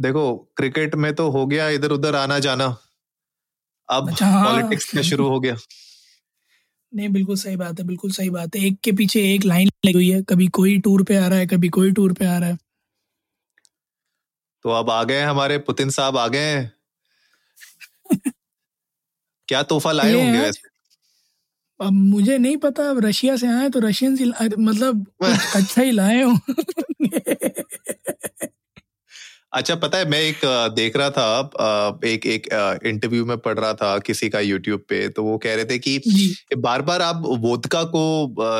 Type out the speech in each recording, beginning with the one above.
देखो क्रिकेट में तो हो गया इधर उधर आना जाना अब अच्छा, हाँ। पॉलिटिक्स का शुरू हो गया। नहीं बिल्कुल सही बात है बिल्कुल सही बात है। एक के पीछे एक लाइन लगी हुई है कभी कोई टूर पे आ रहा है कभी कोई टूर पे आ रहा है। तो अब आ गए हमारे पुतिन साहब आ गए हैं। क्या तोहफा लाए होंगे वैसे? अब मुझे नहीं पता अब रशिया से आए तो रशियन मतलब अच्छा ही लाए हो अच्छा पता है मैं एक देख रहा था एक एक इंटरव्यू में पढ़ रहा था किसी का यूट्यूब पे तो वो कह रहे थे कि बार बार आप वोदका को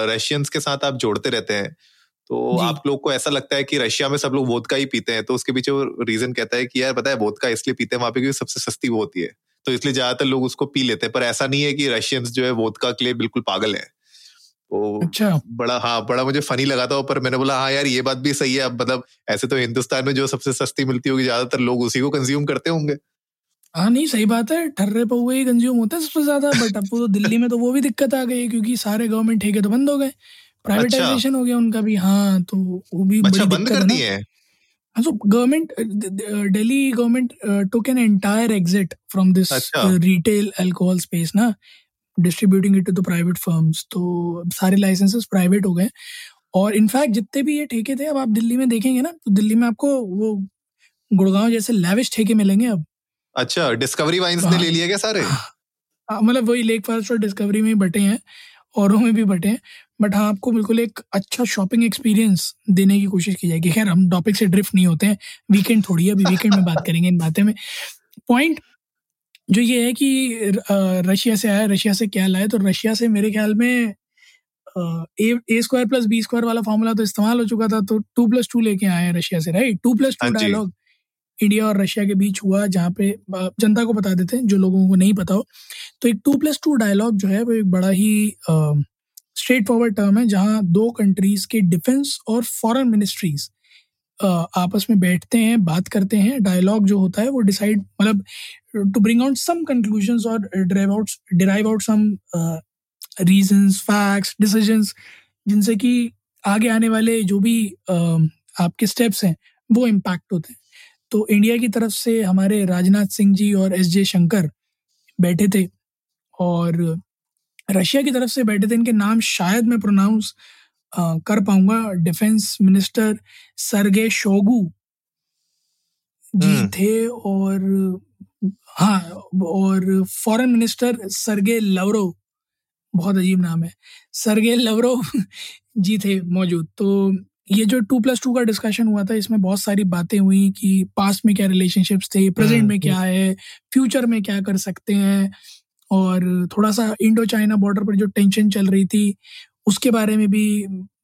रशियंस के साथ आप जोड़ते रहते हैं तो आप लोग को ऐसा लगता है कि रशिया में सब लोग वोदका ही पीते हैं तो उसके पीछे वो रीजन कहता है कि यार पता है वोदका इसलिए पीते हैं वहाँ पे क्योंकि सबसे सस्ती वो होती है तो इसलिए ज़्यादातर लोग उसको पी लेते हैं पर ऐसा नहीं है कि रशियंस जो है वोदका के लिए बिल्कुल पागल है। तो अच्छा बड़ा हाँ बड़ा मुझे फनी लगा था पर मैंने बोला हाँ यार ये बात भी सही है अब मतलब ऐसे तो हिंदुस्तान में जो सबसे सस्ती मिलती होगी ज़्यादातर लोग उसी को कंज्यूम करते होंगे हाँ नहीं सही बात है ठर्रे पौए ही कंज्यूम होता है सबसे ज़्यादा बट अब तो दिल्ली में तो वो भी दिक्कत आ गई क्योंकि सारे गवर्नमेंट ठेके तो बंद हो गए प्राइवेटाइजेशन अच्छा। हो गया उनका भी हाँ तो वो भी अच्छा बंद कर दिए हैं government uh, took an entire exit from this अच्छा। uh, retail alcohol space ना distributing it to the private firms. तो सारे लाइसेंसेस प्राइवेट हो गए और इनफैक्ट जितने भी ये ठेके थे अब आप दिल्ली में देखेंगे ना तो दिल्ली में आपको वो गुड़गांव जैसे लैविश ठेके मिलेंगे अब। अच्छा डिस्कवरी वाइन्स ने हाँ। ले लिया क्या सारे? हाँ, मतलब वही लेक फॉरेस्ट और डिस्कवरी में ही बटे हैं औरों में भी बटे हैं। बट हाँ आपको बिल्कुल एक अच्छा शॉपिंग एक्सपीरियंस देने की कोशिश की जाएगी। खैर हम टॉपिक से ड्रिफ्ट नहीं होते हैं। वीकेंड थोड़ी है अभी वीकेंड में बात करेंगे इन बातें में। पॉइंट जो ये है कि रशिया से आया रशिया से क्या लाए तो रशिया से मेरे ख्याल में a a square plus b square वाला फॉर्मूला तो इस्तेमाल हो चुका था तो टू प्लस टू लेके आए हैं रशिया से right two plus two dialogue India और रशिया के बीच हुआ जहाँ पे जनता को बता देते हैं जो लोगों को नहीं पता हो। तो एक टू प्लस टू डायलॉग जो है वो एक बड़ा ही स्ट्रेट फॉरवर्ड टर्म है जहाँ दो कंट्रीज़ के डिफेंस और फॉरेन मिनिस्ट्रीज आपस में बैठते हैं बात करते हैं डायलॉग जो होता है वो डिसाइड मतलब to bring out some conclusions और drive out derive out some reasons facts decisions जिनसे कि आगे आने वाले जो भी अ, आपके स्टेप्स हैं वो इम्पैक्ट होते हैं तो इंडिया की तरफ़ से हमारे राजनाथ सिंह जी और एस जे शंकर बैठे थे और रशिया की तरफ़ से बैठे थे इनके नाम शायद मैं प्रोनाउंस कर पाऊँगा डिफेंस मिनिस्टर सरगे शोगू जी हम्म। थे और हाँ और फॉरेन मिनिस्टर सरगे लवरोव बहुत अजीब नाम है। सरगे लवरोव जी थे मौजूद। तो ये जो टू प्लस टू का डिस्कशन हुआ था इसमें बहुत सारी बातें हुई कि पास्ट में क्या रिलेशनशिप्स थे प्रेजेंट हम्म, में क्या है फ्यूचर में क्या कर सकते हैं और थोड़ा सा इंडो चाइना बॉर्डर पर जो टेंशन चल रही थी उसके बारे में भी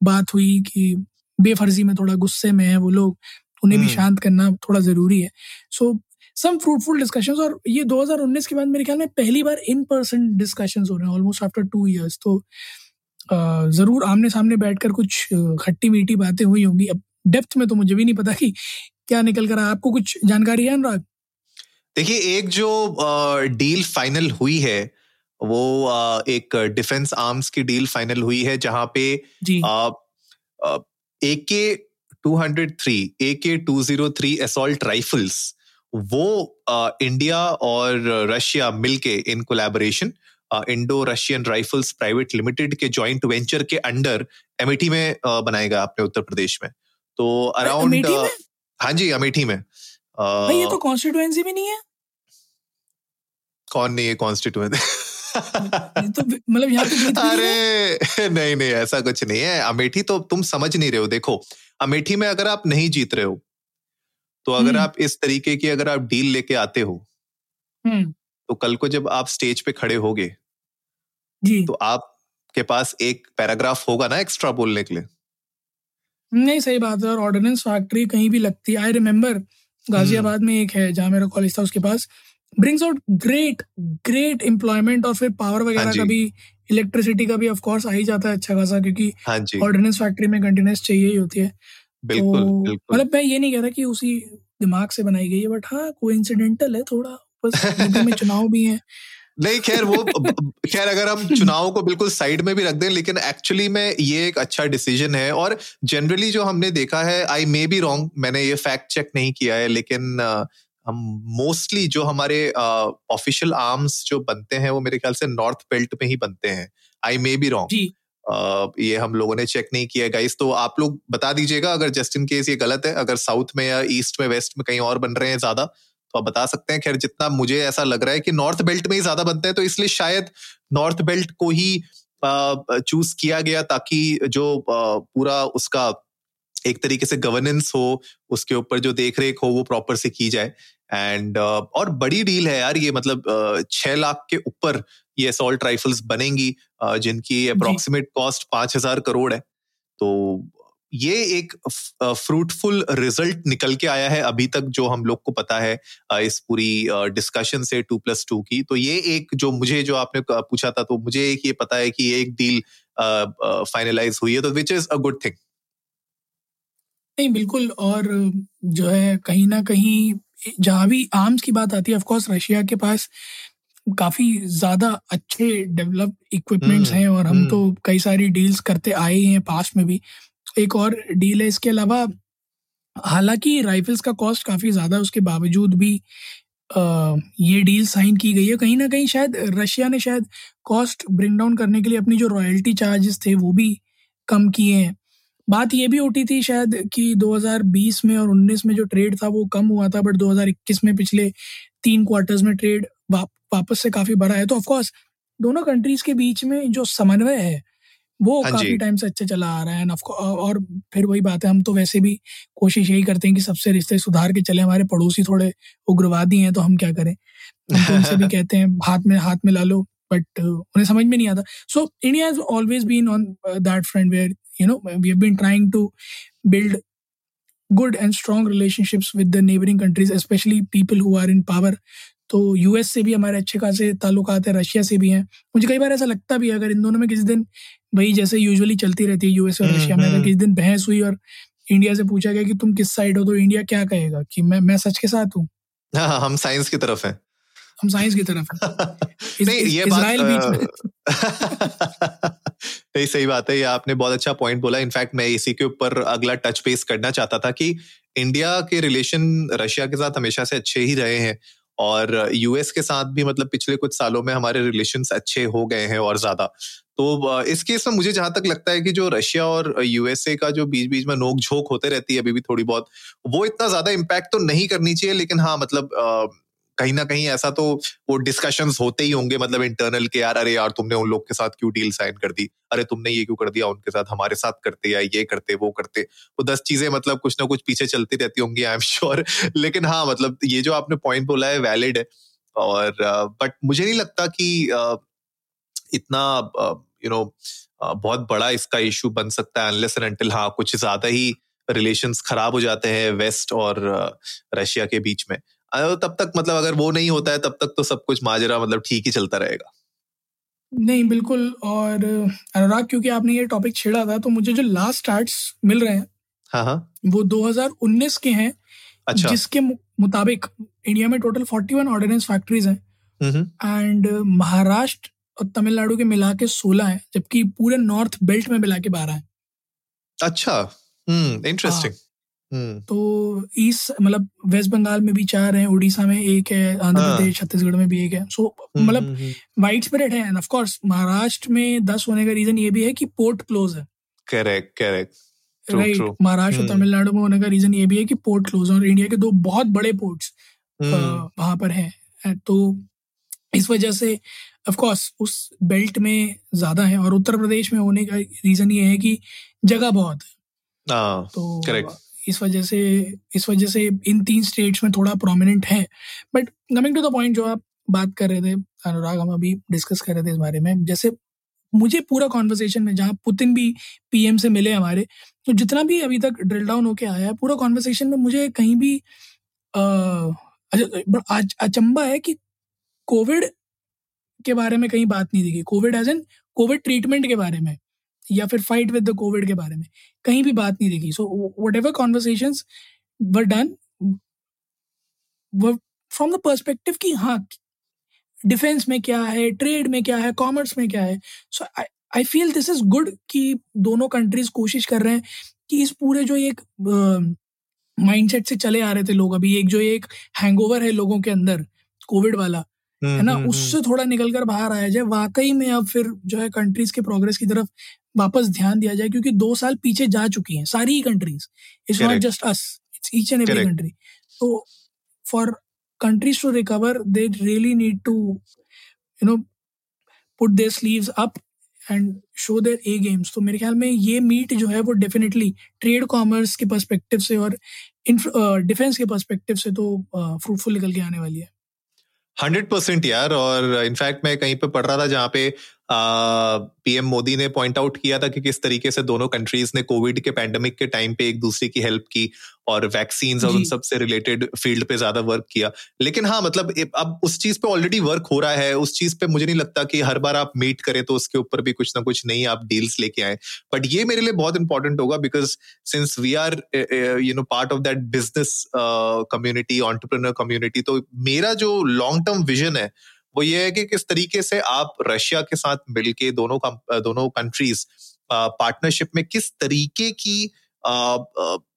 बात हुई कि बेफर्जी में थोड़ा गुस्से में है वो लोग उन्हें भी हम्म। शांत करना थोड़ा ज़रूरी है। सो सम फ्रूटफुल डिस्कशन और ये 2019 के बाद मेरे ख्याल में पहली बार इन पर्सन डिस्कशंस हो रहे हैं ऑलमोस्ट आफ्टर टू इयर्स तो ज़रूर आमने सामने बैठकर कुछ खट्टी मीठी बातें हुई होंगी। अब डेप्थ में तो मुझे भी नहीं पता कि क्या निकल कर आया। आपको कुछ जानकारी है अनुराग? देखिए एक जो डील फाइनल हुई है वो अ, एक डिफेंस आर्म्स की डील फाइनल हुई है जहाँ पे ए K to hundred three A K two zero three assault rifles वो इंडिया और रशिया मिलके in collaboration Indo Russian rifles private limited के जॉइंट वेंचर के अंडर अमेठी में बनाएगा अपने उत्तर प्रदेश में। तो अराउंड हाँ जी अमेठी में। भाई ये तो कॉन्स्टिट्यूएंसी भी नहीं है। कौन नहीं है कॉन्स्टिट्यूएंट तो मतलब यहाँ तो। अरे नहीं नहीं ऐसा कुछ नहीं है। अमेठी तो तुम समझ नहीं रहे हो देखो अमेठी में अगर आप नहीं जीत रहे हो तो अगर हम्म। आप इस तरीके की अगर आप डील लेके आते हो हम्म। तो कल को जब आप स्टेज पे खड़े होगे तो आपके पास एक पैराग्राफ होगा ना एक्स्ट्रा बोलने के लिए? नहीं सही बात है। और ऑर्डिनेंस फैक्ट्री कहीं भी लगती है। आई रिमेम्बर गाजियाबाद में एक है जहाँ मेरा कॉलेज था उसके पास। Brings out great great employment और फिर पावर हाँ वगैरह का भी इलेक्ट्रिसिटी का भी ऑफ़ कोर्स आ ही जाता है अच्छा खासा क्योंकि हाँ ऑर्डिनेंस फैक्ट्री में कंटिन्यूस चाहिए ही होती है। बिल्कुल तो बिल्कुल मतलब मैं ये नहीं कह रहा कि उसी दिमाग से बनाई गई है बट हाँ कोइंसिडेंटल है थोड़ा बस में चुनाव भी है। नहीं खैर वो खैर अगर हम चुनाव को बिल्कुल साइड में भी रख दें लेकिन एक्चुअली में ये एक अच्छा डिसीज़न है और जनरली जो हमने देखा है आई मे बी रॉन्ग मैंने ये फैक्ट चेक नहीं किया है लेकिन हम मोस्टली जो हमारे ऑफिशियल आर्म्स जो बनते हैं वो मेरे ख्याल से नॉर्थ बेल्ट में ही बनते हैं। आई मे बी रॉन्ग ये हम लोगों ने चेक नहीं किया गाइस तो आप लोग बता दीजिएगा अगर जस्ट इन केस ये गलत है, अगर साउथ में या ईस्ट में वेस्ट में कहीं और बन रहे हैं ज़्यादा तो आप बता सकते हैं। खैर, जितना मुझे ऐसा लग रहा है कि नॉर्थ बेल्ट में ही ज़्यादा बनते हैं तो इसलिए शायद नॉर्थ बेल्ट को ही चूज़ किया गया ताकि जो पूरा उसका एक तरीके से गवर्नेंस हो, उसके ऊपर जो देख रेख हो, वो प्रॉपर से की जाए। एंड और बड़ी डील है यार ये मतलब छह लाख के ऊपर ये असॉल्ट राइफल्स बनेंगी जिनकी अप्रोक्सीमेट कॉस्ट पाँच हज़ार करोड़ है। तो ये एक फ्रूटफुल रिज़ल्ट निकल के आया है अभी तक जो हम लोग को पता है इस पूरी डिस्कशन से टू प्लस टू की। तो ये एक जो मुझे जो आपने पूछा था तो मुझे एक ये पता है कि ये एक डील फाइनलाइज हुई है तो which is a good thing नहीं बिल्कुल और जो है कहीं ना कहीं जहाँ भी आर्म्स की बात आती है ऑफकोर्स रशिया के पास काफ़ी ज़्यादा अच्छे डेवलप इक्विपमेंट्स हैं और हम तो कई सारी डील्स करते आए हैं पास्ट में भी। एक और डील है इसके अलावा हालाँकि राइफल्स का कॉस्ट काफ़ी ज़्यादा है उसके बावजूद भी आ, ये डील साइन की गई है। कहीं ना कहीं शायद रशिया ने शायद कॉस्ट ब्रिंग डाउन करने के लिए अपनी जो रॉयल्टी चार्जेस थे वो भी कम किए हैं। बात ये भी उठी थी शायद कि 2020 में और 19 में जो ट्रेड था वो कम हुआ था बट 2021 में पिछले तीन क्वार्टर्स में ट्रेड वापस से काफ़ी बड़ा है। तो ऑफकोर्स दोनों कंट्रीज़ के बीच में जो समन्वय है वो हाँ काफ़ी टाइम से अच्छा चला आ रहा है। और फिर वही बात है हम तो वैसे भी कोशिश यही करते हैं कि सबसे रिश्ते सुधार के चले। हमारे पड़ोसी थोड़े उग्रवादी हैं तो हम क्या करें? हम तो उनसे भी कहते हैं हाथ में हाथ में ला लो। बट उन्हें समझ में नहीं आता। So India has always been on that front where you know we have been trying to build good and strong relationships with the neighboring countries especially people who are in power. तो US से भी हमारे अच्छे खासे ताल्लुक है Russia से भी हैं। मुझे कई बार ऐसा लगता भी है अगर इन दोनों में किसी दिन भाई जैसे यूजुअली चलती रहती है यूएस और रशिया में अगर किसी दिन बहस हुई और इंडिया से पूछा गया कि तुम किस साइड हो तो इंडिया क्या कहेगा कि मैं मैं सच के साथ हूँ? हाँ, हम साइंस की तरफ़ हैं। हम साइंस की तरफ़ इस, नहीं ये बात नहीं सही बात है ये आपने बहुत अच्छा पॉइंट बोला। इनफैक्ट मैं इसी के ऊपर अगला टच बेस करना चाहता था कि इंडिया के रिलेशन रशिया के साथ हमेशा से अच्छे ही रहे हैं। और यूएस के साथ भी मतलब पिछले कुछ सालों में हमारे रिलेशन अच्छे हो गए हैं और ज़्यादा। तो इस केस में मुझे जहाँ तक लगता है कि जो रशिया और यूएसए का जो बीच बीच में नोक झोंक होते रहती है अभी भी थोड़ी बहुत, वो इतना ज़्यादा इम्पैक्ट तो नहीं करनी चाहिए, लेकिन हाँ मतलब कहीं ना कहीं ऐसा तो वो डिस्कशंस होते ही होंगे मतलब इंटरनल के यार, अरे यार, तुमने उन लोग के साथ क्यों डील साइन कर दी? अरे तुमने ये क्यों कर दिया? उनके साथ, हमारे साथ करते या ये करते, वो करते। वो दस चीज़ें मतलब कुछ ना कुछ पीछे चलती रहती होंगी आई एम श्योर लेकिन हाँ मतलब ये जो आपने पॉइंट बोला है वैलिड है। और बट मुझे नहीं लगता कि इतना यू नो बहुत बड़ा इसका इशू बन सकता है अनलेस एंड हाँ कुछ ज़्यादा ही रिलेशंस खराब हो जाते हैं वेस्ट और रशिया के बीच में। तब तक मतलब अगर वो नहीं होता है तब तक तो सब कुछ माजरा मतलब ठीक ही चलता रहेगा। नहीं बिल्कुल और अनुराग क्योंकि आपने ये टॉपिक छेड़ा था तो मुझे जो लास्ट स्टार्ट मिल रहे हैं हाँ हाँ। वो 2019 के हैं अच्छा। जिसके मुताबिक इंडिया में टोटल 41 ऑर्डिनेंस फैक्ट्रीज हैं। एंड महाराष्ट्र और तमिलनाडु के मिला के सोलह है जबकि पूरे नॉर्थ बेल्ट में मिला के बारह है। अच्छा। Interesting hmm. तो ईस्ट मतलब वेस्ट बंगाल में भी चार हैं उड़ीसा में एक है आंध्र हाँ। प्रदेश छत्तीसगढ़ में भी एक है। सो हम्म, मतलब वाइड स्प्रेड है एंड ऑफ़ कोर्स महाराष्ट्र में दस होने का रीजन ये भी है कि पोर्ट क्लोज है। करेक्ट करेक्ट राइट महाराष्ट्र और तमिलनाडु में होने का रीजन ये भी है कि पोर्ट क्लोज और इंडिया के दो बहुत बड़े पोर्ट्स वहाँ पर हैं। तो इस वजह से ऑफ़ कोर्स उस बेल्ट में ज़्यादा है और उत्तर प्रदेश में होने का रीजन ये है कि जगह बहुत है। हाँ, तो करेक्ट इस वजह से, इस वजह से इन तीन स्टेट्स में थोड़ा प्रोमिनेंट है। But coming to the point जो आप बात कर रहे थे, अनुराग, हम अभी डिस्कस कर रहे थे इस बारे में, जैसे मुझे पूरा कॉन्वर्सेशन में जहाँ पुतिन भी पीएम से मिले हमारे तो जितना भी अभी तक ड्रिल डाउन होके आया है, पूरा कॉन्वर्सेशन में मुझे कहीं भी अच्छा अचंबा है कि कोविड के बारे में कहीं बात नहीं दिखी। Covid as an covid treatment के बारे में। या फिर फाइट विद द कोविड के बारे में। कहीं भी बात नहीं दिखी। So whatever conversation were done from the perspective कि हाँ डिफेंस में क्या है ट्रेड में क्या है कॉमर्स में क्या है। So I feel this is good कि दोनों कंट्रीज़ कोशिश कर रहे हैं कि इस पूरे जो एक माइंडसेट uh, से चले आ रहे थे लोग अभी। एक जो एक हैंगओवर है लोगों के अंदर कोविड वाला है ना? हम्म, हम्म, उससे हम्म। थोड़ा निकल कर बाहर आया जाए। वाकई में अब फिर जो है कंट्रीज़ के प्रोग्रेस की तरफ़ वापस ध्यान दिया जाए क्योंकि दो साल पीछे जा चुकी हैं सारी ही countries it's not just us it's each and every country तो for countries to recover they really need to you know put their sleeves up and show their A games तो मेरे ख्याल में ये मीट जो है वो डेफिनेटली ट्रेड कॉमर्स के पर्सपेक्टिव से और डिफेंस के पर्सपेक्टिव से तो फ्रूटफुल निकल के आने वाली है। हंड्रेड परसेंट यार और इनफैक्ट मैं कहीं पे पढ़ रहा था जहाँ पे पीएम मोदी ने पॉइंट आउट किया था कि किस तरीके से दोनों कंट्रीज़ ने कोविड के पैंडमिक के टाइम पे एक दूसरे की हेल्प की और वैक्सीन और उन सबसे रिलेटेड फ़ील्ड पे ज़्यादा वर्क किया। लेकिन हाँ मतलब अब उस चीज़ पे ऑलरेडी वर्क हो रहा है। उस चीज़ पे मुझे नहीं लगता कि हर बार आप मीट करें तो उसके ऊपर भी कुछ ना कुछ नई आप डील्स लेके आए। बट ये मेरे लिए बहुत इंपॉर्टेंट होगा because since we are you know part of that business community entrepreneur community तो मेरा जो लॉन्ग टर्म विजन है वो ये है कि किस तरीके से आप रशिया के साथ मिलके दोनों दोनों कंट्रीज़ पार्टनरशिप में किस तरीके की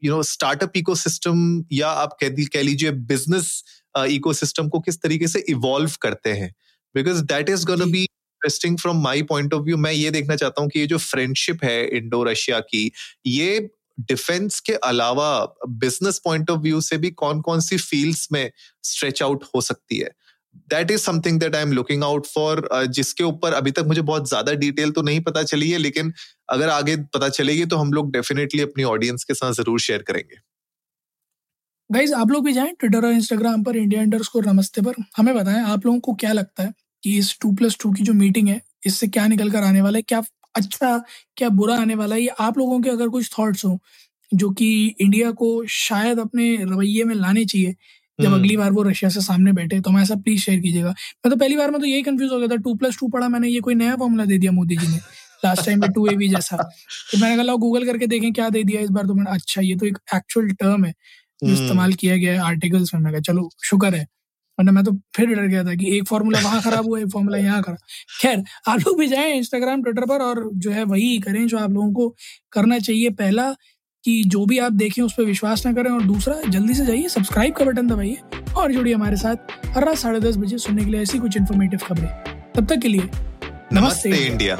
यू नो स्टार्टअप इकोसिस्टम या आप कह कह लीजिए बिज़नेस इकोसिस्टम को किस तरीके से इवॉल्व करते हैं? Because that is gonna be interesting from my point of view मैं ये देखना चाहता हूँ कि ये जो फ्रेंडशिप है इंडो रशिया की ये डिफेंस के अलावा बिज़नेस पॉइंट ऑफ़ व्यू से भी कौन कौन सी फील्ड्स में स्ट्रेच आउट हो सकती है? That is something that I am looking out for जिसके ऊपर अभी तक मुझे बहुत ज़्यादा डिटेल तो नहीं पता चली है, लेकिन अगर आगे पता चलेगी तो हम लोग डेफिनेटली अपनी ऑडियंस के साथ ज़रूर शेयर करेंगे। गाइज़ आप लोग भी जाएँ ट्विटर और इंस्टाग्राम पर इंडिया इंडर को नमस्ते पर। हमें बताएँ, आप लोगों को क्या लगता है कि इस टू प्लस टू की जो मीटिंग है, इससे क्या निकल कर आने वाला है, क्या अच्छा क्या बुरा आने वाला है? ये आप लोगों के अगर कुछ थॉट्स हो, जो कि इंडिया को शायद अपने रवैये में लाने चाहिए जब हम्म। अगली बार वो रशिया से सामने बैठे तो मैं ऐसा प्लीज़ शेयर कीजिएगा। मैं तो पहली बार में तो यही कंफ्यूज हो गया था। टू प्लस टू पढ़ा मैंने ये कोई नया फॉर्मूला दे दिया मोदी जी ने। लास्ट टाइम में टू ए जैसा। तो मैंने कहा गूगल करके देखें क्या दे दिया इस बार। तो मैंने अच्छा ये तो एक एक्चुअल टर्म है जो हम्म। इस्तेमाल किया गया है आर्टिकल्स में। मैं कहा चलो शुक्र है। वरना मैं तो फिर डर गया था कि एक फॉर्मूला वहाँ खराब हुआ एक फॉर्मूला यहाँ खराब। खैर आप लोग भी जाएँ इंस्टाग्राम ट्विटर पर और जो है वही करें जो आप लोगों को करना चाहिए। पहला कि जो भी आप देखें उस पर विश्वास ना करें और दूसरा जल्दी से जाइए सब्सक्राइब का बटन दबाइए और जुड़िए हमारे साथ हर रात साढ़े दस बजे सुनने के लिए ऐसी कुछ इन्फॉर्मेटिव खबरें। तब तक के लिए नमस्ते, नमस्ते इंडिया।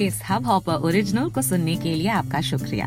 इस हब हॉपर ओरिजिनल को सुनने के लिए आपका शुक्रिया।